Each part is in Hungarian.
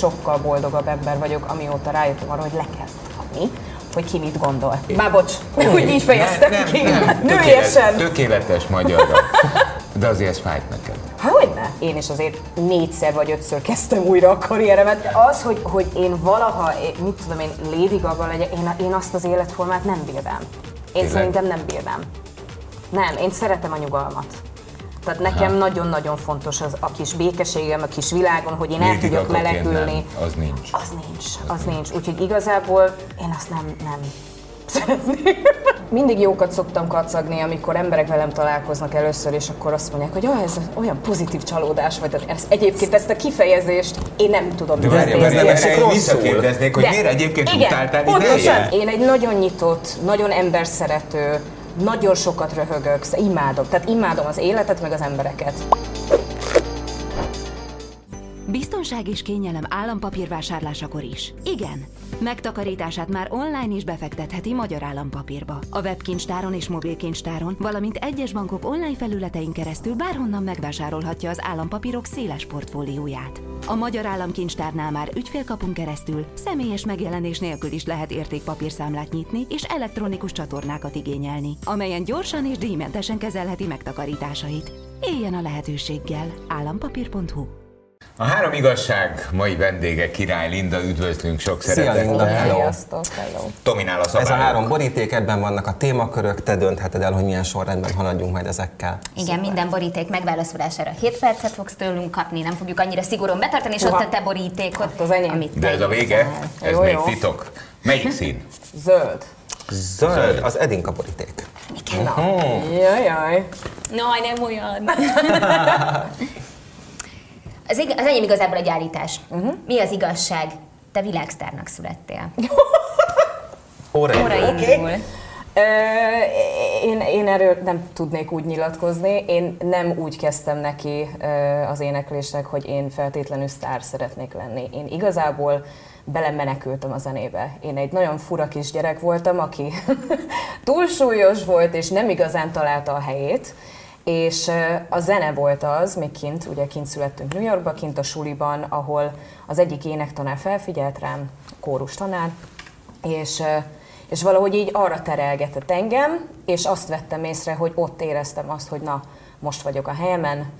sokkal boldogabb ember vagyok, amióta rájöttem arra, hogy le kell adni, hogy ki mit gondol. Már bocs, hogy így fejeztem nem, ki. nem, tökéletes, tökéletes magyarra. De azért ez fájt neked. Hogyne? Én is azért négyszer vagy ötször kezdtem újra a karrieremet. Az, hogy, hogy én valaha, én- mit tudom én, Lady Gaga legyek, én, én azt az életformát nem bírnám. Én Tényleg? szerintem nem bírnám. Nem, én szeretem a nyugalmat. Tehát nekem nagyon-nagyon fontos az a kis békeségem, a kis világom, hogy én el Lady tudjak menekülni. nem, az nincs. Az nincs, az nincs. Úgyhogy igazából én azt nem, nem szeretném. Mindig jókat szoktam kacagni, amikor emberek velem találkoznak először, és akkor azt mondják, hogy oh, ez olyan pozitív csalódás vagy. Tehát ezt, egyébként ezt a kifejezést én nem tudom De várja, én visszakérdeznék, hogy De- miért egyébként igen, utáltál ideje? Én egy nagyon nyitott, nagyon emberszerető, nagyon sokat röhögök, sz- imádom. Tehát imádom az életet, meg az embereket. Biztonság és kényelem állampapír vásárlásakor is. Igen. Megtakarítását már online is befektetheti Magyar Állampapírba. A webkincstáron és mobilkincstáron, valamint egyes bankok online felületein keresztül bárhonnan megvásárolhatja az állampapírok széles portfólióját. A Magyar Államkincstárnál már ügyfélkapunk keresztül személyes megjelenés nélkül is lehet értékpapírszámlát nyitni és elektronikus csatornákat igényelni, amelyen gyorsan és díjmentesen kezelheti megtakarításait. Éljen a lehetőséggel. Állampapír.hu A három igazság mai vendége Király Linda, üdvözlünk sok Szia, szeretettel. Linda. Hello. Sziasztok, hello. Dominál a szabályok. Ez a három boríték, ebben vannak a témakörök, te döntheted el, hogy milyen sorrendben haladjunk majd ezekkel. Igen, minden boríték megválaszolására 7 percet fogsz tőlünk kapni, nem fogjuk annyira szigorúan betartani, és Uha. ott a te borítékod, Hát az enyém. amit De ez a vége, ez Jó, még jó. titok. Melyik szín? Zöld. Zöld, az Edinka boríték. Jaj, jaj. Naj, nem olyan. az, ig- az enyém igazából egy állítás. Mhm. Mi az igazság? Te világsztárnak születtél. Óra indul. Ö, én, én erről nem tudnék úgy nyilatkozni. Én nem úgy kezdtem neki ö, az éneklésnek, hogy én feltétlenül sztár szeretnék lenni. Én igazából belemenekültem a zenébe. Én egy nagyon fura kis gyerek voltam, aki túlsúlyos volt, és nem igazán találta a helyét. És a zene volt az, még kint, ugye kint születtünk New Yorkba, kint a suliban, ahol az egyik énektanár felfigyelt rám, kórus tanár, és, és valahogy így arra terelgetett engem, és azt vettem észre, hogy ott éreztem azt, hogy na, most vagyok a helyemen,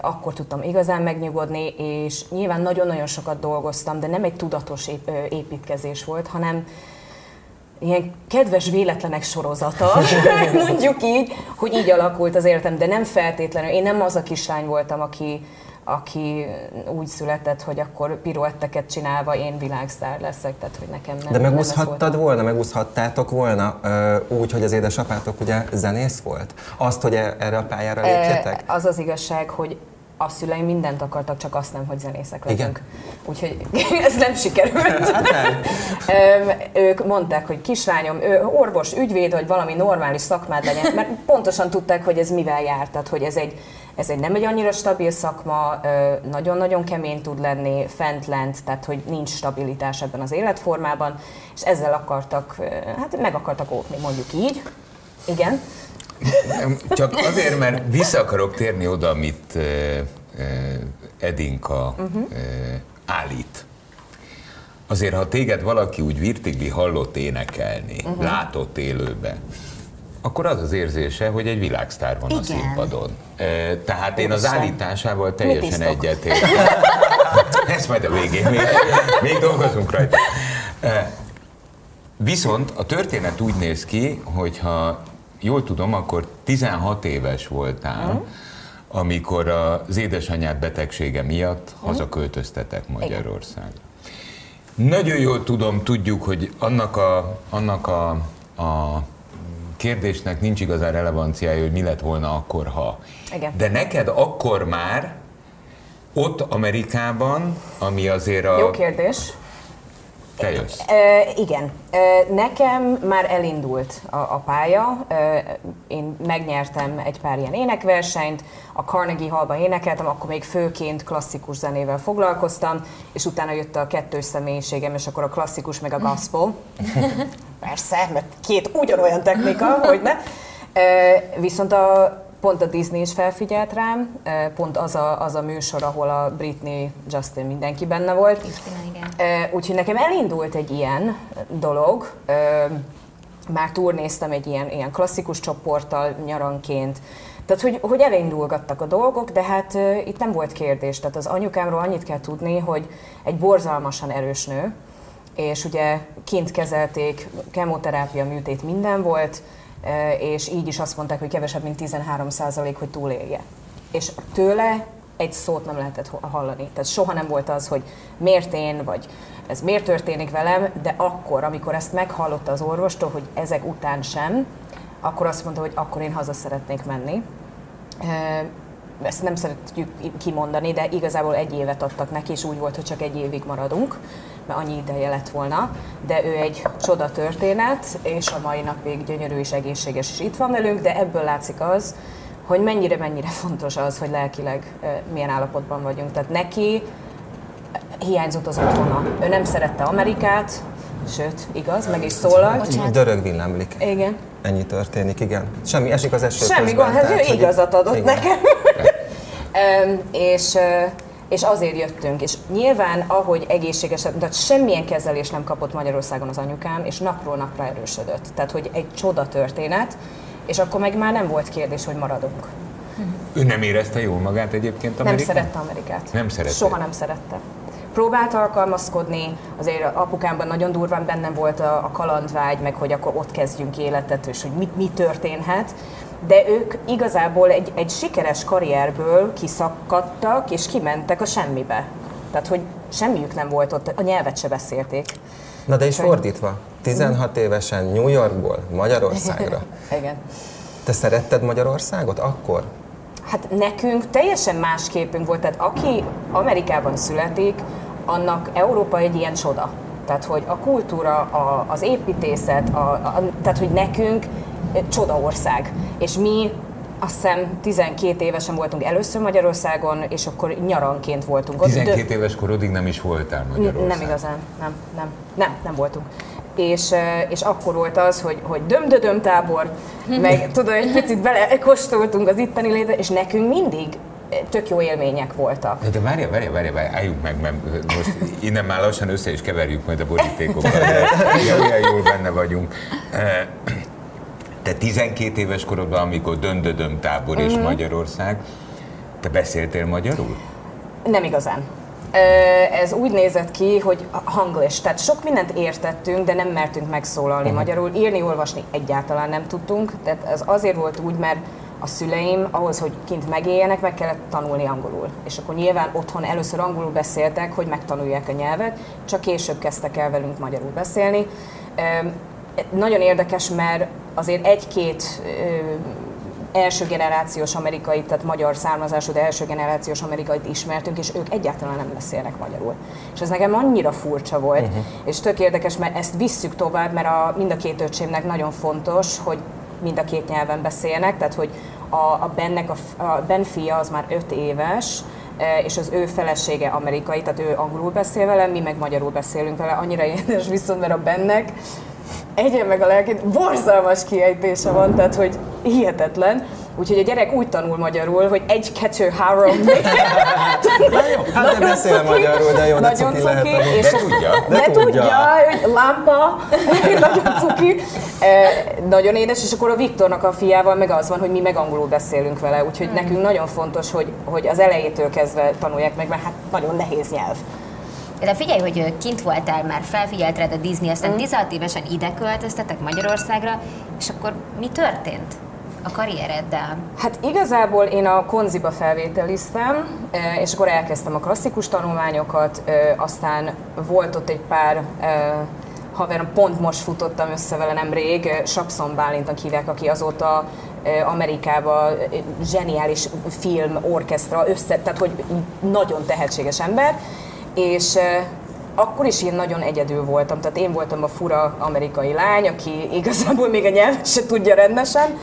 akkor tudtam igazán megnyugodni, és nyilván nagyon-nagyon sokat dolgoztam, de nem egy tudatos építkezés volt, hanem ilyen kedves véletlenek sorozata, mondjuk így, hogy így alakult az életem, de nem feltétlenül. Én nem az a kislány voltam, aki, aki úgy született, hogy akkor piruetteket csinálva én világsztár leszek, tehát hogy nekem nem De megúszhattad volna, megúszhattátok volna ö, úgy, hogy az édesapátok ugye zenész volt? Azt, hogy e- erre a pályára lépjetek? Az az igazság, hogy a szüleim mindent akartak, csak azt nem, hogy zenészek legyünk. Úgyhogy ez nem sikerült. Hát ők mondták, hogy kislányom, ő orvos, ügyvéd, vagy valami normális szakmád legyen, mert pontosan tudták, hogy ez mivel jár, tehát hogy ez egy, ez egy nem egy annyira stabil szakma, nagyon-nagyon kemény tud lenni, fent-lent, tehát hogy nincs stabilitás ebben az életformában, és ezzel akartak, hát meg akartak óvni, mondjuk így. Igen. Csak azért, mert vissza akarok térni oda, amit Edinka uh, állít. Azért, ha téged valaki úgy virtigli hallott énekelni, uh-huh. látott élőben, akkor az az érzése, hogy egy világsztár van a Igen. színpadon. E, Tehát én az állításával teljesen egyetértek. Ez majd a végén, még, még dolgozunk rajta. Viszont a történet úgy néz ki, hogyha jól tudom, akkor 16 éves voltál, amikor az édesanyád betegsége miatt hazaköltöztetek Magyarországra. Nagyon jól tudom, tudjuk, hogy annak a, annak a, a kérdésnek nincs igazán relevanciája, hogy mi lett volna akkor, ha. Igen. De neked akkor már ott Amerikában, ami azért a... Jó kérdés. Te jössz. E, igen. E, nekem már elindult a, a pálya. E, én megnyertem egy pár ilyen énekversenyt, a Carnegie Hallban énekeltem, akkor még főként klasszikus zenével foglalkoztam, és utána jött a kettős személyiségem, és akkor a klasszikus meg a gospel. Persze, mert két ugyanolyan technika, hogy ne. E, viszont a pont a Disney is felfigyelt rám, pont az a, az a műsor, ahol a Britney, Justin, mindenki benne volt. Krisztina, igen. Úgyhogy nekem elindult egy ilyen dolog, már turnéztem egy ilyen, ilyen klasszikus csoporttal nyaranként, tehát, hogy, hogy elindulgattak a dolgok, de hát ö, itt nem volt kérdés. Tehát az anyukámról annyit kell tudni, hogy egy borzalmasan erős nő, és ugye kint kezelték, kemoterápia, műtét, minden volt, ö, és így is azt mondták, hogy kevesebb, mint 13 százalék, hogy túlélje. És tőle egy szót nem lehetett hallani. Tehát soha nem volt az, hogy miért én, vagy ez miért történik velem, de akkor, amikor ezt meghallotta az orvostól, hogy ezek után sem, akkor azt mondta, hogy akkor én haza szeretnék menni. Ezt nem szeretjük kimondani, de igazából egy évet adtak neki, és úgy volt, hogy csak egy évig maradunk, mert annyi ideje lett volna. De ő egy csoda történet, és a mai napig gyönyörű és egészséges is itt van velünk, de ebből látszik az, hogy mennyire-mennyire fontos az, hogy lelkileg milyen állapotban vagyunk. Tehát neki hiányzott az otthona. Ő nem szerette Amerikát, sőt, igaz, meg is szólalt. Dörög villámlik. Igen. Ennyi történik, igen. Semmi, esik az eső Semmi gond, hát ő igazat adott igen. nekem. Öm, és, és azért jöttünk, és nyilván, ahogy egészségesen, tehát semmilyen kezelés nem kapott Magyarországon az anyukám, és napról napra erősödött. Tehát, hogy egy csoda történet, és akkor meg már nem volt kérdés, hogy maradunk. Ő nem érezte jól magát egyébként Nem Amerikában? szerette Amerikát. Nem szerette. Soha nem szerette. Próbált alkalmazkodni, azért apukámban nagyon durván bennem volt a, a kalandvágy, meg hogy akkor ott kezdjünk életet, és hogy mi, mi történhet. De ők igazából egy, egy sikeres karrierből kiszakadtak, és kimentek a semmibe. Tehát, hogy semmiük nem volt ott, a nyelvet se beszélték. Na de is Sajnos. fordítva, 16 évesen New Yorkból Magyarországra. Igen. Te szeretted Magyarországot akkor? Hát nekünk teljesen más képünk volt, tehát aki Amerikában születik, annak Európa egy ilyen csoda. Tehát, hogy a kultúra, a, az építészet, a, a, tehát, hogy nekünk csodaország. És mi azt hiszem 12 évesen voltunk először Magyarországon, és akkor nyaranként voltunk ott. 12 éves korodig nem is voltál Magyarországon. Nem igazán, nem, nem, nem, nem voltunk. És, és akkor volt az, hogy, hogy döm-döm tábor, meg tudod, egy picit belekóstoltunk az itteni létre, és nekünk mindig tök jó élmények voltak. De, várja, várja, várja, várja, álljunk meg, mert most innen már lassan össze is keverjük majd a borítékokat, de olyan jól benne vagyunk. Te 12 éves korodban, amikor döndödöm tábor és Mhm. Magyarország, te beszéltél magyarul? Nem igazán. Ez úgy nézett ki, hogy hanglis, tehát sok mindent értettünk, de nem mertünk megszólalni uh-huh. magyarul. Írni, olvasni egyáltalán nem tudtunk, tehát ez azért volt úgy, mert a szüleim ahhoz, hogy kint megéljenek, meg kellett tanulni angolul. És akkor nyilván otthon először angolul beszéltek, hogy megtanulják a nyelvet, csak később kezdtek el velünk magyarul beszélni. Nagyon érdekes, mert azért egy-két első generációs amerikai, tehát magyar származású, de első generációs amerikait ismertünk, és ők egyáltalán nem beszélnek magyarul. És ez nekem annyira furcsa volt, uh-huh. és tök érdekes, mert ezt visszük tovább, mert a, mind a két öcsémnek nagyon fontos, hogy mind a két nyelven beszélnek, tehát hogy a, a Bennek, a, a Ben fia az már öt éves, e, és az ő felesége amerikai, tehát ő angolul beszél vele, mi meg magyarul beszélünk vele, annyira érdekes viszont, mert a Bennek egyen meg a lelkét, borzalmas kiejtése van, tehát hogy hihetetlen. Úgyhogy a gyerek úgy tanul magyarul, hogy egy, kettő, három. Hát de beszél magyarul, de jó, de Nagyon cuki lehet. cuki, és De tudja. De de tudja. tudja, hogy lámpa, nagyon cuki, e, nagyon édes, és akkor a Viktornak a fiával meg az van, hogy mi meg angolul beszélünk vele, úgyhogy Hmm. nekünk nagyon fontos, hogy, hogy az elejétől kezdve tanulják meg, mert hát nagyon nehéz nyelv. De figyelj, hogy kint voltál már, felfigyelt rád a Disney, aztán Mm. 16 évesen ide költöztetek Magyarországra, és akkor mi történt a karriereddel? Hát igazából én a konziba felvételiztem, és akkor elkezdtem a klasszikus tanulmányokat, aztán volt ott egy pár haverom, pont most futottam össze vele nemrég, Sapszon Bálintak hívják, aki azóta Amerikába zseniális film, orkesztra, össze, tehát hogy nagyon tehetséges ember, és akkor is én nagyon egyedül voltam, tehát én voltam a fura amerikai lány, aki igazából még a nyelvet se tudja rendesen,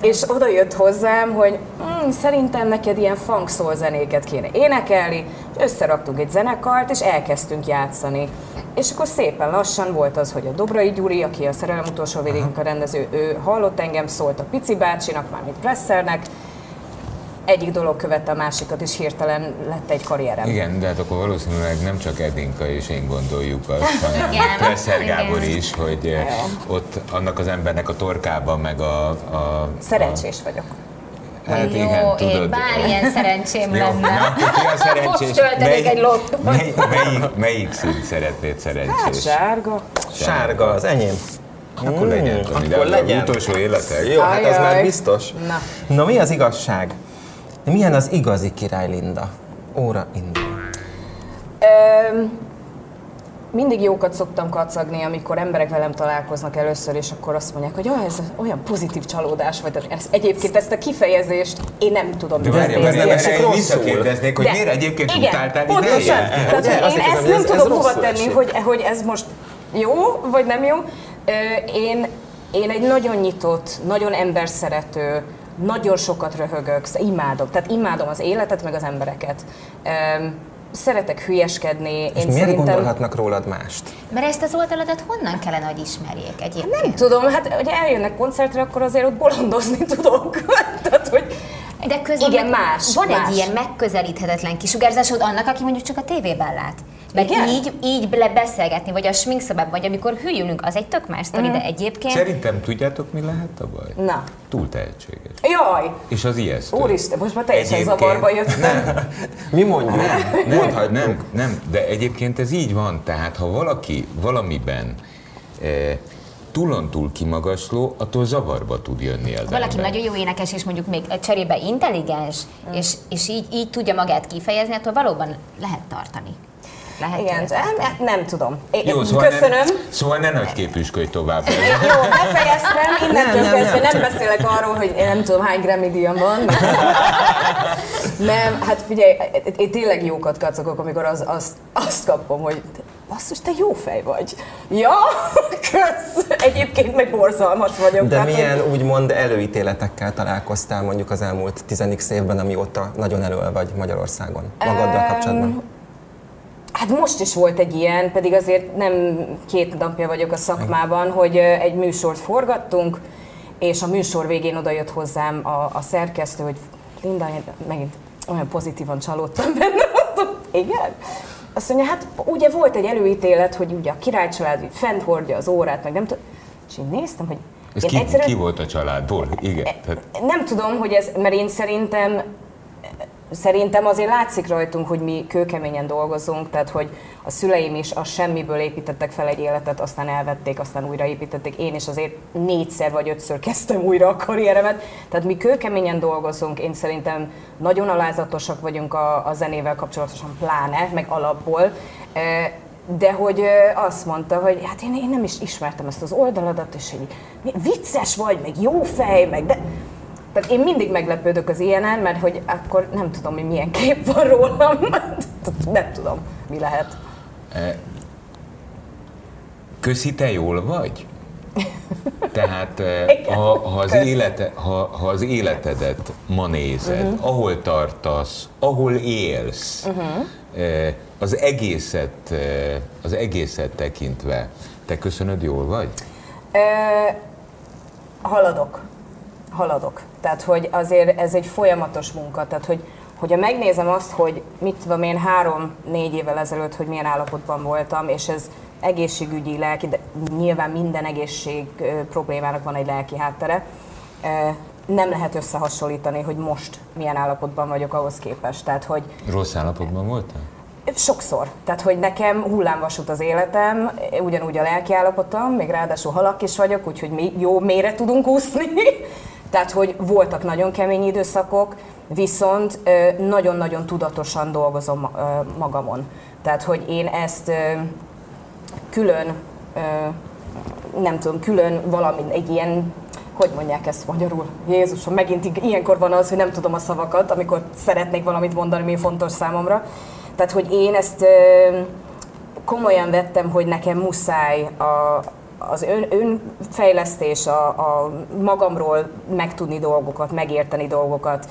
és oda jött hozzám, hogy hm, szerintem neked ilyen funk soul zenéket kéne énekelni, és összeraktunk egy zenekart, és elkezdtünk játszani. És akkor szépen lassan volt az, hogy a Dobrai Gyuri, aki a Szerelem utolsó végig a rendező, ő hallott engem, szólt a Pici bácsinak, mármint Pressernek, egyik dolog követte a másikat, és hirtelen lett egy karrierem. Igen, de hát akkor valószínűleg nem csak Edinka és én gondoljuk azt, hanem Presser igen. Gábor is, hogy eh, ott annak az embernek a torkában, meg a... a Szerencsés vagyok. A, hát Jó, igen, én tudod. bár ilyen szerencsém Jó, lenne. na, ki a szerencsés? Most töltenék egy lottót. mely, melyik, melyik szín szeretnéd Hát szerencsés? sárga. Sárga, az enyém. Akkor legyen, de akkor legyen. utolsó életek. Jó, hát az Ajaj. már biztos. Na. Na mi az igazság? Milyen az igazi király Linda? Óra indul. Öm, mindig jókat szoktam kacagni, amikor emberek velem találkoznak először, és akkor azt mondják, hogy oh, ez olyan pozitív csalódás vagy. Ez, egyébként ezt a kifejezést én nem tudom De várjál, én rosszul. visszakérdeznék, hogy De- miért egyébként igen, utáltál pontosan. Tehát, hogy én ezt nem tudom hova tenni, hogy, hogy ez most jó, vagy nem jó. Én, én egy nagyon nyitott, nagyon emberszerető, nagyon sokat röhögök, sz- imádom. Tehát imádom az életet, meg az embereket. Szeretek hülyeskedni. És én miért szerintem... gondolhatnak rólad mást? Mert ezt az oldaladat honnan kellene, hogy ismerjék egyébként? Nem tudom, hát hogy eljönnek koncertre, akkor azért ott bolondozni tudok. Tehát, hogy De közben Igen, más, van más. egy ilyen megközelíthetetlen kisugárzásod annak, aki mondjuk csak a tévében lát. Meg Igen? így, így le beszélgetni, vagy a sminkszobában, vagy amikor hülyülünk, az egy tök más sztori, Mhm. de egyébként... Szerintem tudjátok, mi lehet a baj? Na. Túl tehetséges. Jaj! És az ijesztő. Úristen, most már teljesen Egyébként- zavarba jöttem. Mi mondjuk? Nem, mondhatjuk. Nem, nem, de egyébként ez így van. Tehát ha valaki valamiben e, túlontúl kimagasló, attól zavarba tud jönni az Valaki ember. nagyon jó énekes, és mondjuk még cserébe intelligens, és, és így, így tudja magát kifejezni, attól valóban lehet tartani. Lehet Igen, tartani. nem, nem tudom. Én, Jó, szóval köszönöm. Ne, szóval ne nagy képüsködj tovább. Jó, befejeztem, innentől Nem, nem, kezdve nem, nem, csak- beszélek arról, hogy én nem tudom hány Grammy díjam van. Nem, hát figyelj, én tényleg jókat kacagok, amikor az, azt, azt kapom, hogy basszus, te jó fej vagy. Ja, kösz. Egyébként meg borzalmas vagyok. De hogy- milyen úgymond előítéletekkel találkoztál mondjuk az elmúlt 10 évben, amióta nagyon elő vagy Magyarországon magaddal kapcsolatban? Hát most is volt egy ilyen, pedig azért nem két napja vagyok a szakmában, hogy egy műsort forgattunk, és a műsor végén odajött hozzám a, a szerkesztő, hogy Linda, megint olyan pozitívan csalódtam benne. Igen? Azt mondja, hát ugye volt egy előítélet, hogy ugye a királycsalád így fent hordja az órát, meg nem tudom. És én néztem, hogy Ez én ki, egyszerűen- ki volt a családból? Igen. Tehát, nem tudom, hogy ez, mert én szerintem Szerintem azért látszik rajtunk, hogy mi kőkeményen dolgozunk, tehát hogy a szüleim is a semmiből építettek fel egy életet, aztán elvették, aztán újraépítették. Én is azért négyszer vagy ötször kezdtem újra a karrieremet. Tehát mi kőkeményen dolgozunk, én szerintem nagyon alázatosak vagyunk a, a zenével kapcsolatosan, pláne, meg alapból. De hogy azt mondta, hogy hát én, én nem is ismertem ezt az oldaladat, és mi- vicces vagy, meg jó fej, meg de... Tehát én mindig meglepődök az ilyenen, mert hogy akkor nem tudom, hogy milyen kép van rólam. Nem tudom, mi lehet. Köszi, te jól vagy? Tehát eh, Igen. ha, ha, az élete, ha, ha az életedet ma nézed, uh-huh. ahol tartasz, ahol élsz, uh-huh. az egészet, az egészet tekintve, te köszönöd, jól vagy? Ö, haladok. Haladok. Tehát, hogy azért ez egy folyamatos munka. Tehát, hogy, hogyha megnézem azt, hogy mit tudom én három-négy évvel ezelőtt, hogy milyen állapotban voltam, és ez egészségügyi, lelki, de nyilván minden egészség problémának van egy lelki háttere, nem lehet összehasonlítani, hogy most milyen állapotban vagyok ahhoz képest. Tehát, hogy Rossz állapotban voltál? Sokszor. Tehát, hogy nekem hullámvasút az életem, ugyanúgy a lelkiállapotom, még ráadásul halak is vagyok, úgyhogy mi jó mélyre tudunk úszni. Tehát, hogy voltak nagyon kemény időszakok, viszont nagyon-nagyon tudatosan dolgozom magamon. Tehát, hogy én ezt külön, nem tudom, külön valami, egy ilyen, hogy mondják ezt magyarul? Jézusom, megint ilyenkor van az, hogy nem tudom a szavakat, amikor szeretnék valamit mondani, mi fontos számomra. Tehát, hogy én ezt komolyan vettem, hogy nekem muszáj a, az ön, önfejlesztés, a, a magamról megtudni dolgokat, megérteni dolgokat,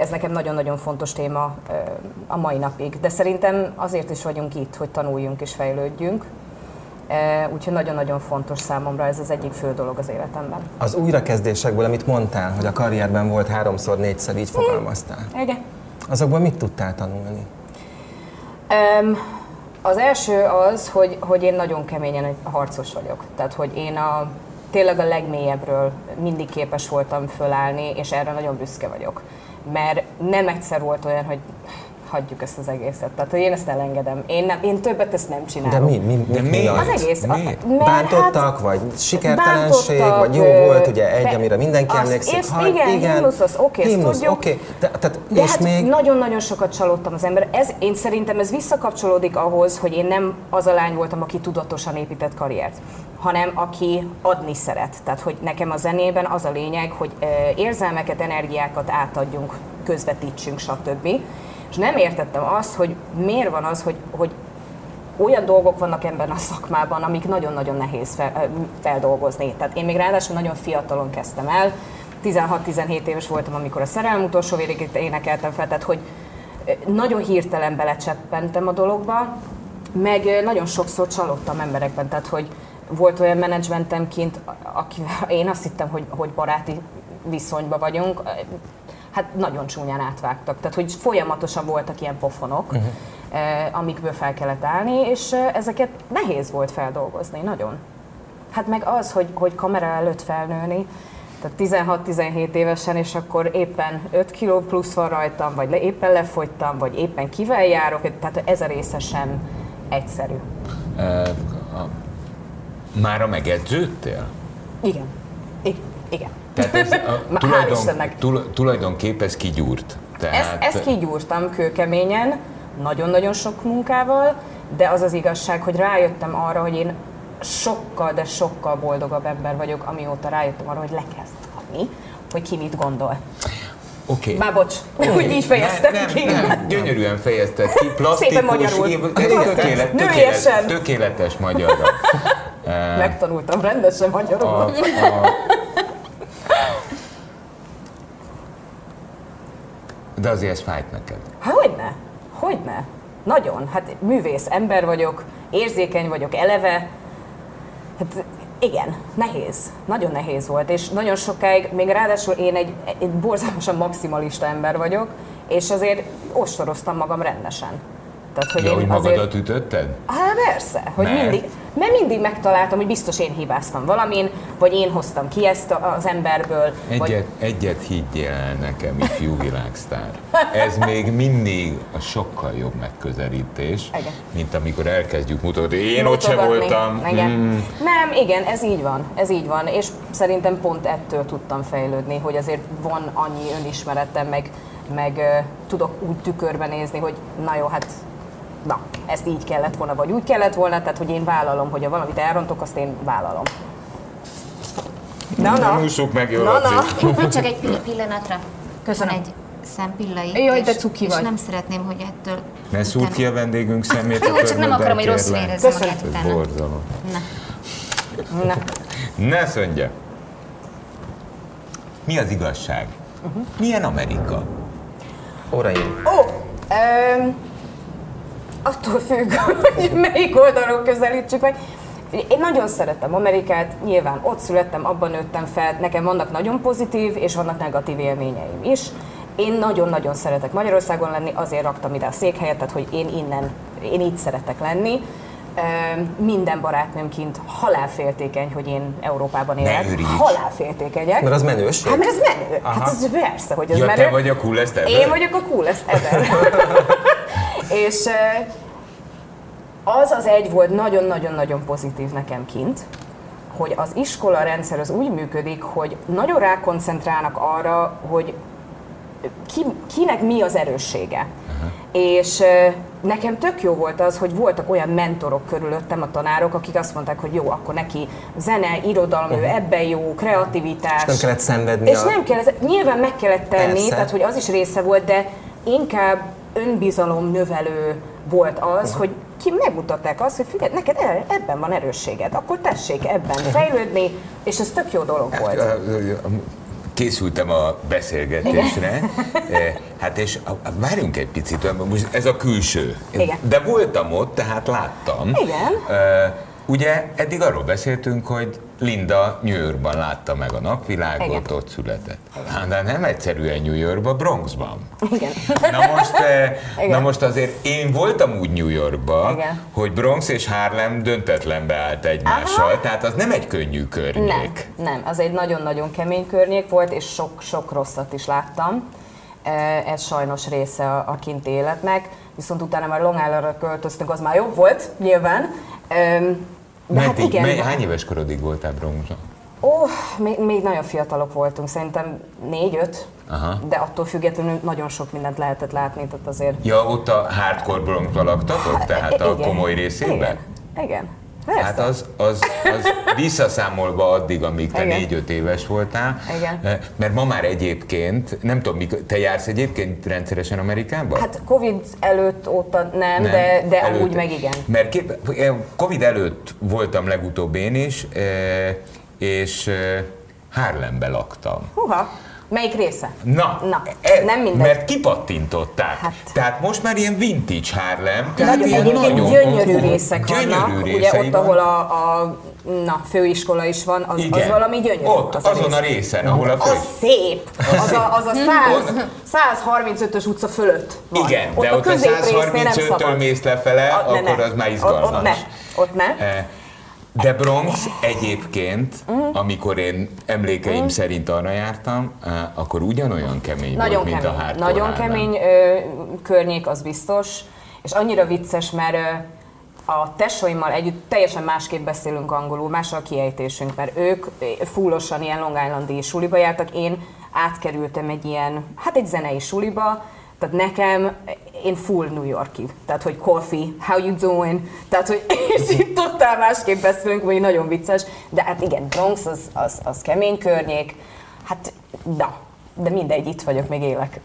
ez nekem nagyon-nagyon fontos téma a mai napig. De szerintem azért is vagyunk itt, hogy tanuljunk és fejlődjünk. Úgyhogy nagyon-nagyon fontos számomra, ez az egyik fő dolog az életemben. Az újrakezdésekből, amit mondtál, hogy a karrierben volt háromszor, négyszer, így fogalmaztál. Igen. Azokból mit tudtál tanulni? Um, az első az, hogy, hogy én nagyon keményen harcos vagyok. Tehát, hogy én a, tényleg a legmélyebbről mindig képes voltam fölállni, és erre nagyon büszke vagyok. Mert nem egyszer volt olyan, hogy hagyjuk ezt az egészet. Tehát, hogy én ezt elengedem. Én, nem, én többet ezt nem De csinálom. mi? mi, mi, De mi miért? Az egész. a- Miért? mert Bántottak, hát- vagy sikertelenség, bántottak, vagy jó volt ugye egy, be- amire mindenki azt- emlékszik. ezt igen, himnusz, az oké, ezt himnusz, tudjuk. oké. De, tehát, De és hát még nagyon-nagyon sokat csalódtam az ember. Ez, én szerintem ez visszakapcsolódik ahhoz, hogy én nem az a lány voltam, aki tudatosan épített karriert, hanem aki adni szeret. Tehát, hogy nekem a zenében az a lényeg, hogy érzelmeket, energiákat átadjunk, közvetítsünk, stb. És nem értettem azt, hogy miért van az, hogy, hogy olyan dolgok vannak ebben a szakmában, amik nagyon-nagyon nehéz fel, feldolgozni. Tehát én még ráadásul nagyon fiatalon kezdtem el, 16-17 éves voltam, amikor a szerelem utolsó végig énekeltem fel, tehát hogy nagyon hirtelen belecseppentem a dologba, meg nagyon sokszor csalódtam emberekben, tehát hogy volt olyan menedzsmentem kint, akivel én azt hittem, hogy, hogy baráti viszonyban vagyunk, hát nagyon csúnyán átvágtak. Tehát, hogy folyamatosan voltak ilyen pofonok, uh-huh. eh, amikből fel kellett állni, és eh, ezeket nehéz volt feldolgozni, nagyon. Hát meg az, hogy, hogy kamera előtt felnőni, tehát 16-17 évesen, és akkor éppen 5 kiló plusz van rajtam, vagy le, éppen lefogytam, vagy éppen kivel járok, tehát ez a része sem egyszerű. Ö, a- Mára megedződtél? Igen. I- igen. Tehát ez a tulajdon, tul, tulajdonképp ez kigyúrt. Ezt, Tehát, ezt kigyúrtam kőkeményen, nagyon-nagyon sok munkával, de az az igazság, hogy rájöttem arra, hogy én sokkal, de sokkal boldogabb ember vagyok, amióta rájöttem arra, hogy le kell szarni, hogy ki mit gondol. Oké. Már bocs, úgy így fejeztem nem, ki. Nem, nem, gyönyörűen fejezted ki, plastikus, Szépen magyarul. én- tökélet, tökélet, tökéletes magyarra. Megtanultam rendesen magyarul. A, a, de azért ez fájt neked. Hogyne? Hogyne? Nagyon. Hát művész ember vagyok, érzékeny vagyok eleve. Hát igen, nehéz. Nagyon nehéz volt, és nagyon sokáig, még ráadásul én egy, egy borzalmasan maximalista ember vagyok, és azért ostoroztam magam rendesen. Tehát, hogy Ja, én hogy azért... magadat ütötted? Hát persze, hogy Mert? mindig, mert mindig megtaláltam, hogy biztos én hibáztam valamin, vagy én hoztam ki ezt az emberből, vagy Egyet, egyet higgyél el nekem, ifjú világsztár. Ez még mindig a sokkal jobb megközelítés, Igen. mint amikor elkezdjük mutatni. Én ott se voltam. Igen. Mm. Nem, igen, ez így van, ez így van, és szerintem pont ettől tudtam fejlődni, hogy azért van annyi önismeretem, meg, meg ö, tudok úgy tükörbe nézni, hogy na jó, hát na, ezt így kellett volna, vagy úgy kellett volna, tehát hogy én vállalom, hogy ha valamit elrontok, azt én vállalom. Na, Nem na. ússzuk meg, jó, Na, na. Csak egy pill- pillanatra. Köszönöm. Egy szempilla itt, Jaj, de cuki és vagy. nem szeretném, hogy ettől... Ne szúrd utána- ki a vendégünk szemét Jó, csak nem akarom, hogy rosszul érezze magát utána. borzalom. Na. na. Ne szöndje! Mi az igazság? Uh-huh. Milyen Amerika? Óraim, Ó, öm, attól függ, hogy melyik oldalról közelítsük meg. Én nagyon szeretem Amerikát, nyilván ott születtem, abban nőttem fel, nekem vannak nagyon pozitív és vannak negatív élményeim is. Én nagyon-nagyon szeretek Magyarországon lenni, azért raktam ide a székhelyet, tehát hogy én innen, én így szeretek lenni. Minden barátnőm kint halálféltékeny, hogy én Európában élek. Halálféltékenyek. mert az menőség. Hát mert ez menő. Aha. Hát ez persze, hogy ez Ja, menő. te vagy a coolest ever? Én vagyok a coolest ever. és az az egy volt nagyon-nagyon-nagyon pozitív nekem kint, hogy az iskola rendszer az úgy működik, hogy nagyon rákoncentrálnak arra, hogy ki, kinek mi az erőssége. És nekem tök jó volt az, hogy voltak olyan mentorok körülöttem, a tanárok, akik azt mondták, hogy jó, akkor neki zene, irodalom, ő ebben jó, kreativitás. És nem kellett szenvedni És a- nem kellett, nyilván meg kellett tenni, Persze. tehát hogy az is része volt, de inkább önbizalom növelő volt az, hogy ki megmutatták azt, hogy figyelj, neked e- ebben van erősséged, akkor tessék ebben fejlődni, és ez tök jó dolog volt. Készültem a beszélgetésre, Eh, hát és várjunk egy picit, most ez a külső. Igen. De voltam ott, tehát láttam. Igen. Ugye eddig arról beszéltünk, hogy Linda New Yorkban látta meg a napvilágot, Igen. ott született. Hát, De nem egyszerűen New Yorkban, Bronxban. Igen. Na most, eh, Igen. na most azért én voltam úgy New Yorkban, Igen. hogy Bronx és Harlem döntetlenbe állt egymással, Aha. tehát az nem egy könnyű környék. Nem, nem, az egy nagyon-nagyon kemény környék volt, és sok-sok rosszat is láttam. Eh, Ez sajnos része a, a kinti életnek, viszont utána már Long Islandra költöztünk, az már jobb volt, nyilván. De hát Meddig, igen, mely, hány éves korodig voltál Bronxban? Ó, még, még nagyon fiatalok voltunk, szerintem négy-öt, de attól függetlenül nagyon sok mindent lehetett látni, tehát azért... Ja, ott a hardcore Bronxban laktatok, tehát a Igen, komoly részében? Igen, igen. Persze. Hát az, az, az visszaszámolva addig, amíg te négy-öt éves voltál. Igen. Eh, Mert ma már egyébként, nem tudom, mikor- te jársz egyébként rendszeresen Amerikában? Hát Covid előtt óta nem, de, de előtte. amúgy meg igen. Mert kép, eh, Covid előtt voltam legutóbb én is, eh, és eh, Harlembe laktam. Huha, melyik része? Na, Na, e- nem mindegy. Mert kipattintották. Hát. Tehát most már ilyen vintage Harlem. tehát Nagyon, ilyen nagyon- gyönyörű részek gyönyörű vannak, ugye ott, ahol a, a na, főiskola is van, az, az Igen. valami gyönyörű. Ott, az azon a rész. részen, ahol a fő... Az szép! Az a, az a 100, 135-ös utca fölött van. Igen, de ott a középrésznél nem 135-től szabad. mész lefele, A- ne, akkor ne. az már Ott- izgalmas. Ott ne, ott ne. Eh, De Bronx egyébként, amikor én emlékeim szerint arra jártam, akkor ugyanolyan kemény Nagyon volt, mint kemény, a hardcore nagyon kemény ö, környék, az biztos, és annyira vicces, mert ö, a tesóimmal együtt teljesen másképp beszélünk angolul, más a kiejtésünk, mert ők fullosan ilyen Long Islandi suliba jártak, én átkerültem egy ilyen, hát egy zenei suliba, tehát nekem, én full New Yorki, tehát hogy coffee, how you doing, tehát hogy és így totál másképp beszélünk, vagy nagyon vicces, de hát igen, Bronx az, az, az kemény környék, hát na, de mindegy, itt vagyok, még élek.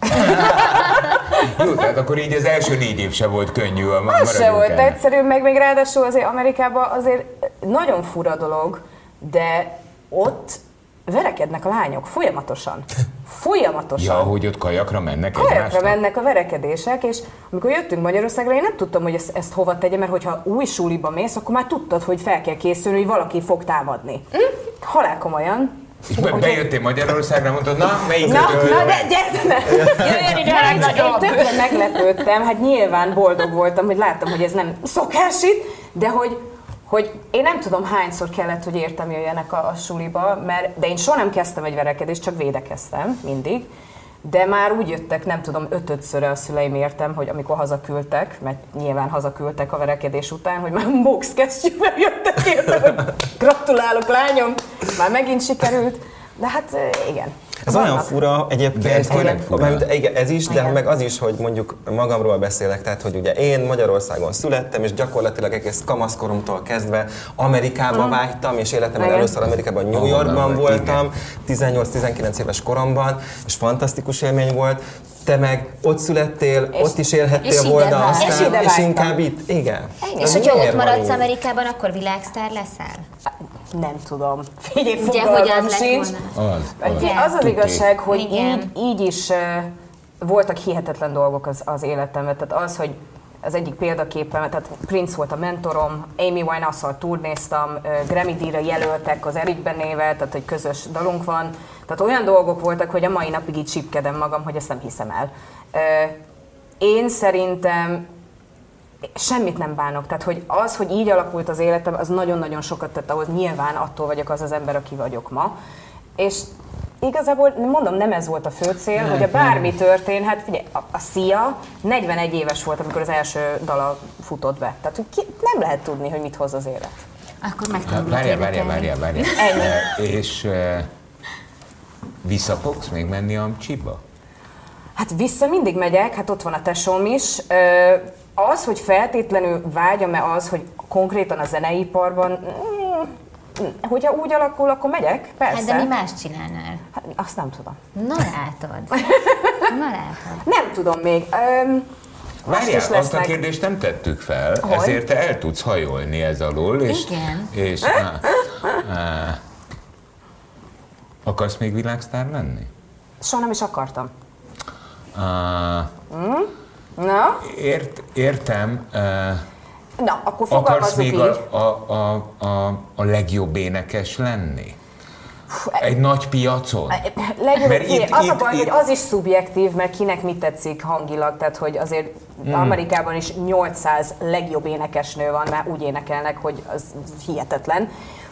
Jó, tehát akkor így az első négy év se volt könnyű a Az se volt ennek. egyszerű, meg még ráadásul azért Amerikában azért nagyon fura dolog, de ott verekednek a lányok folyamatosan. Folyamatosan. Ja, hogy ott kajakra mennek Kajakra egymásnak? mennek a verekedések, és amikor jöttünk Magyarországra, én nem tudtam, hogy ezt, ezt hova tegyem, mert hogyha új suliba mész, akkor már tudtad, hogy fel kell készülni, hogy valaki fog támadni. Halál komolyan. És be- bejöttél Magyarországra, mondtad, na, melyik Na, ötölre na de gyere, ne! Jöjjön ide a Én tökre meglepődtem, hát nyilván boldog voltam, hogy láttam, hogy ez nem szokás itt, de hogy, hogy én nem tudom hányszor kellett, hogy értem jöjjenek a, a suliba, mert, de én soha nem kezdtem egy verekedést, csak védekeztem mindig. De már úgy jöttek, nem tudom, ötödszörre a szüleim értem, hogy amikor hazaküldtek, mert nyilván hazaküldtek a verekedés után, hogy már boxkesztyűvel jöttek értem, hogy gratulálok lányom, már megint sikerült. De hát igen. Ez olyan Vannak. fura egyébként, De ez hogy fura. mert igen, ez is, de Igen. meg az is, hogy mondjuk magamról beszélek, tehát hogy ugye én Magyarországon születtem, és gyakorlatilag egész kamaszkoromtól kezdve Amerikába vágytam, és életemben Igen. először Amerikában, New Yorkban voltam, 18-19 éves koromban, és fantasztikus élmény volt. Te meg ott születtél, És- ott is élhettél és ide volna, vágysz. aztán, És ide és inkább itt, igen. És Ez hogyha ott maradsz így? Amerikában, akkor világsztár leszel? Nem tudom. Figyelj, Ugye, hogy fogalmam az lett sincs. volna? Az, az. Az az igazság, hogy Igen. így, így is uh, voltak hihetetlen dolgok az, az életemben. Tehát az, hogy az egyik példaképem, tehát Prince volt a mentorom, Amy Winehouse-szal turnéztam, Grammy díjra jelöltek az Eric Benével, tehát egy közös dalunk van. Tehát olyan dolgok voltak, hogy a mai napig így csipkedem magam, hogy ezt nem hiszem el. Én szerintem semmit nem bánok. Tehát, hogy az, hogy így alakult az életem, az nagyon-nagyon sokat tett ahhoz. Nyilván attól vagyok az az ember, aki vagyok ma. És igazából, mondom, nem ez volt a fő cél, hogy a bármi történhet. Figyelj, a, a Szia 41 éves volt, amikor az első dala futott be. Tehát, ki, nem lehet tudni, hogy mit hoz az élet. Akkor Hát, megtanulok Várjál, várjál, várjál, várjál. Ennyi. Eh, És eh, vissza fogsz még menni Amcsiba? Hát vissza mindig megyek, hát ott van a tesóm is. Ö, Az, hogy feltétlenül vágyam-e az, hogy konkrétan a zeneiparban, mm, hogyha úgy alakul, akkor megyek, persze. Hát de mi más csinálnál? Hát, azt nem tudom. Na látod. Na látod. Nem tudom még. Öm, most Várjál, is azt a kérdést nem tettük fel, Hogy? ezért te el tudsz hajolni ez alól, és, Igen. és á, á, akarsz még világsztár lenni? Soha nem is akartam. Á, Na? ért, értem, á, Na, akkor Akarsz fogalmazzuk még így. a, a, a, a, a legjobb énekes lenni? Egy nagy piacon? Legjobb, Mert Mert itt- az a itt- baj, itt- hogy az is szubjektív, mert kinek mit tetszik hangilag, tehát hogy azért Hmm. Amerikában is 800 legjobb énekesnő van, már úgy énekelnek, hogy az hihetetlen.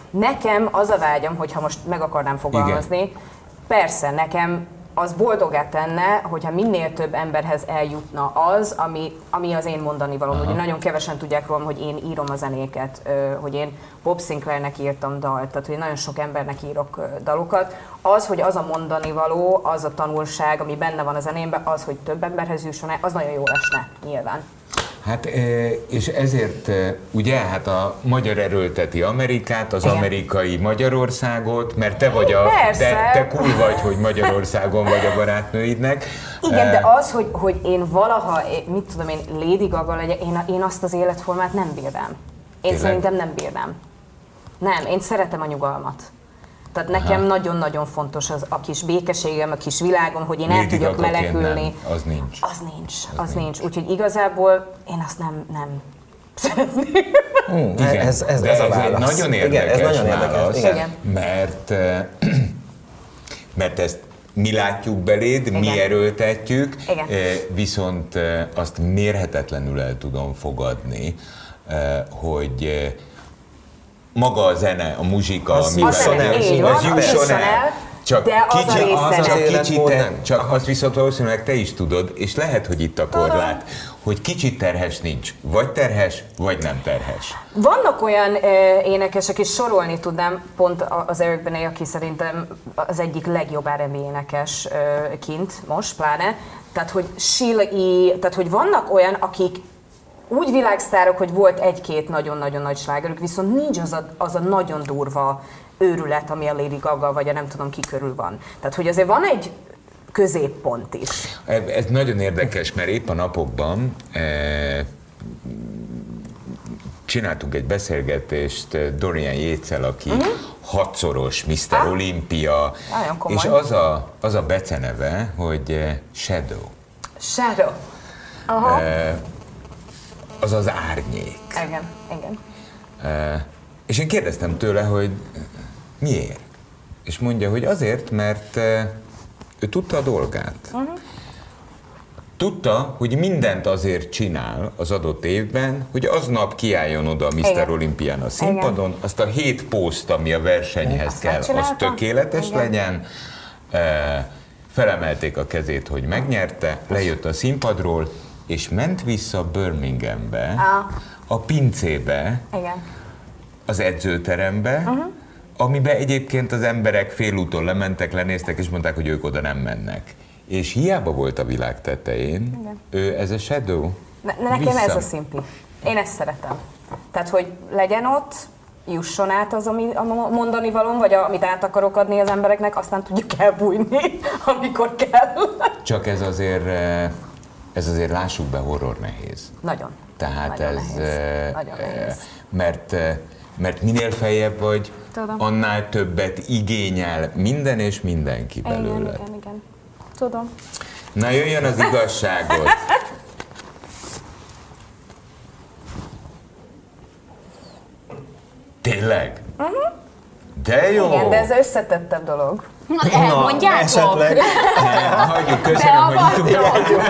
Nekem az a vágyam, hogyha most meg akarnám fogalmazni, persze nekem az boldogá tenne, hogyha minél több emberhez eljutna az, ami, ami az én mondani valóm. Ugye nagyon kevesen tudják rólam, hogy én írom a zenéket, hogy én Bob Sinclairnek írtam dalt, tehát hogy nagyon sok embernek írok dalokat. Az, hogy az a mondani való, az a tanulság, ami benne van a zenémben, az, hogy több emberhez jusson el, az nagyon jó lesne, nyilván. Hát és ezért ugye hát a magyar erőlteti Amerikát, az Igen. amerikai Magyarországot, mert te vagy a, Persze. te, te cool vagy, hogy Magyarországon vagy a barátnőidnek. Igen, de az, hogy, hogy én valaha, mit tudom én, Lady Gaga legyek, én, én azt az életformát nem bírnám. Én Tényleg? szerintem nem bírnám. Nem, én szeretem a nyugalmat. Tehát nekem nagyon-nagyon fontos az a kis békeségem, a kis világom, hogy én el tudjak menekülni. nem, az nincs. Az nincs, az nincs. Úgyhogy igazából én azt nem, nem szeretném. Igen, ez, ez, de ez a egy nagyon érdekes Igen, ez nagyon érdekes. válasz, Igen. Igen. mert mert ezt mi látjuk beléd, mi Igen. erőltetjük, Igen. viszont azt mérhetetlenül el tudom fogadni, hogy maga a zene, a muzsika, Az jusson el, az van, jusson el, csak de az a az csak az kicsit, életmód te, nem. csak azt viszont valószínűleg te is tudod, és lehet, hogy itt a korlát, hogy kicsit terhes nincs. Vagy terhes, vagy nem terhes. Vannak olyan ö, énekesek, és sorolni tudnám, pont a- az Eric Benet, aki szerintem az egyik legjobb R&B énekes ö, kint most, pláne. Tehát, hogy Sheila E., tehát, hogy vannak olyan, akik úgy világsztárok, hogy volt egy-két nagyon-nagyon nagy slágerük, viszont nincs az a, az a nagyon durva őrület, ami a Lady Gaga, vagy a nem tudom ki körül van. Tehát, hogy azért van egy középpont is. Ez nagyon érdekes, mert épp a napokban eh, csináltunk egy beszélgetést eh, Dorian Jécel, aki hatszoros Mr. Ah. Komoly. és az a, az a beceneve, hogy eh, Shadow, Shadow. Aha. Az az árnyék. Igen, igen. Eh, És én kérdeztem tőle, hogy miért? És mondja, hogy azért, mert ő tudta a dolgát. Uh-huh. Tudta, hogy mindent azért csinál az adott évben, hogy aznap kiálljon oda a Mr. Igen. Olimpián a színpadon, azt a hét poszt, ami a versenyhez Azt kell, az tökéletes Igen. legyen. Eh, Felemelték a kezét, hogy megnyerte, lejött a színpadról, és ment vissza Birminghambe, Ah. a pincébe, Igen. az edzőterembe, uh-huh. amibe egyébként az emberek félúton lementek, lenéztek, és mondták, hogy ők oda nem mennek. És hiába volt a világ tetején, Igen. ő ez a Shadow. Ne, nekem vissza. ez a szimpi. Én ezt szeretem. Tehát, hogy legyen ott, jusson át az, ami, a mondani valom, vagy a, amit át akarok adni az embereknek, aztán tudjuk elbújni, amikor kell. Csak ez azért, eh, ez azért lássuk be, horror nehéz. Nagyon. Tehát Nagyon ez, nehéz. eh, Nagyon eh, nehéz. mert, eh, mert minél feljebb vagy, Tudom. annál többet igényel minden és mindenki belőle. Igen, igen, igen. Tudom. Na jöjjön az igazságot. Tényleg? De jó! Igen, de ez összetettebb dolog. Na, elmondjátok. esetleg. Nem, hagyjuk, köszönöm, hogy itt voltunk.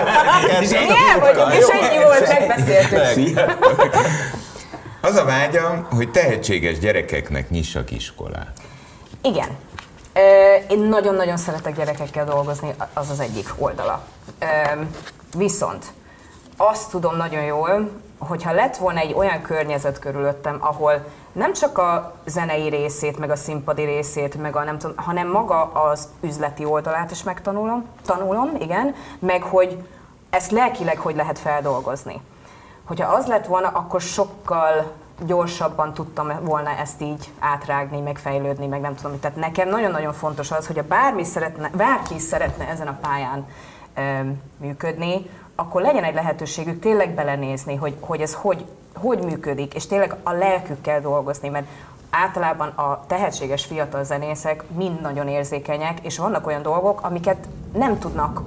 Igen, vagyok, és ennyi volt, megbeszéltük. Az a vágyam, hogy tehetséges gyerekeknek nyissak iskolát. Igen. Én nagyon-nagyon szeretek gyerekekkel dolgozni, az az egyik oldala. Viszont azt tudom nagyon jól, hogyha lett volna egy olyan környezet körülöttem, ahol nem csak a zenei részét, meg a színpadi részét, meg a nem tudom, hanem maga az üzleti oldalát is megtanulom, tanulom, igen, meg hogy ezt lelkileg hogy lehet feldolgozni. Hogyha az lett volna, akkor sokkal gyorsabban tudtam volna ezt így átrágni, meg fejlődni, meg nem tudom. Tehát nekem nagyon-nagyon fontos az, hogy a bármi szeretne, bárki szeretne ezen a pályán ö, működni, akkor legyen egy lehetőségük tényleg belenézni, hogy, hogy ez hogy, hogy működik, és tényleg a lelkükkel dolgozni, mert általában a tehetséges fiatal zenészek mind nagyon érzékenyek, és vannak olyan dolgok, amiket nem tudnak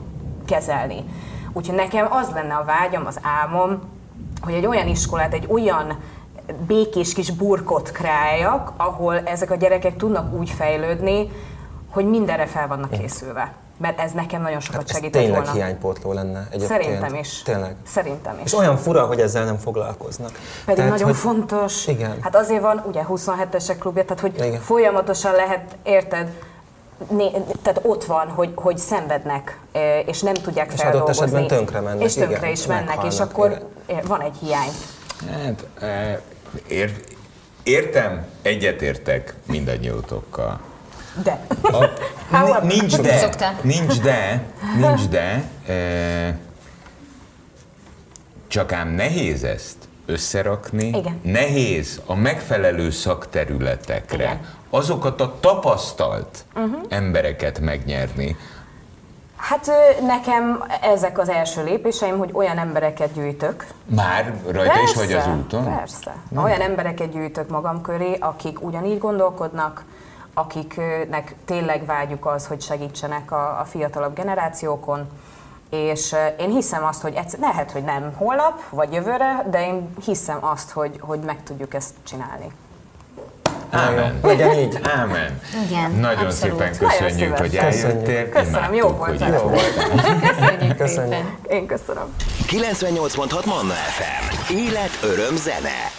kezelni. Úgyhogy nekem az lenne a vágyam, az álmom, hogy egy olyan iskolát, egy olyan békés kis burkot kreáljak, ahol ezek a gyerekek tudnak úgy fejlődni, hogy mindenre fel vannak készülve. Mert ez nekem nagyon sokat Hát segített tényleg volna. hiánypótló lenne egyébként. Szerintem is. Tényleg. Szerintem is. És olyan fura, hogy ezzel nem foglalkoznak. Pedig Tehát, nagyon hogy- fontos. Igen. Hát azért van ugye 27-esek klubja, tehát hogy Igen. folyamatosan lehet, érted, né, tehát ott van, hogy, hogy szenvednek, és nem tudják És adott feldolgozni. esetben tönkre mennek, És tönkre igen, is mennek, és akkor igen. van egy hiány. Hát, ér, értem, egyetértek mindannyiótokkal. De. A, However. nincs de, nincs de, nincs de, eh, csak ám nehéz ezt összerakni, Igen. nehéz a megfelelő szakterületekre Igen. azokat a tapasztalt embereket megnyerni, Hát nekem ezek az első lépéseim, hogy olyan embereket gyűjtök. már rajta is vagy az úton? Persze. Olyan embereket gyűjtök magam köré, akik ugyanígy gondolkodnak, akiknek tényleg vágyuk az, hogy segítsenek a, a fiatalabb generációkon, és ö, én hiszem azt, hogy egyszer, lehet, hogy nem holnap, vagy jövőre, de én hiszem azt, hogy, hogy meg tudjuk ezt csinálni. Ámen. Legyen így. Ámen. Igen, Nagyon abszolút. szépen Nagyon köszönjük, hogy szívesen. eljöttél. Köszönöm, jó volt. hogy Jó volt. Köszönjük, Köszönjük. szépen. Én köszönöm. 98.6 Manna FM. Élet, öröm, zene.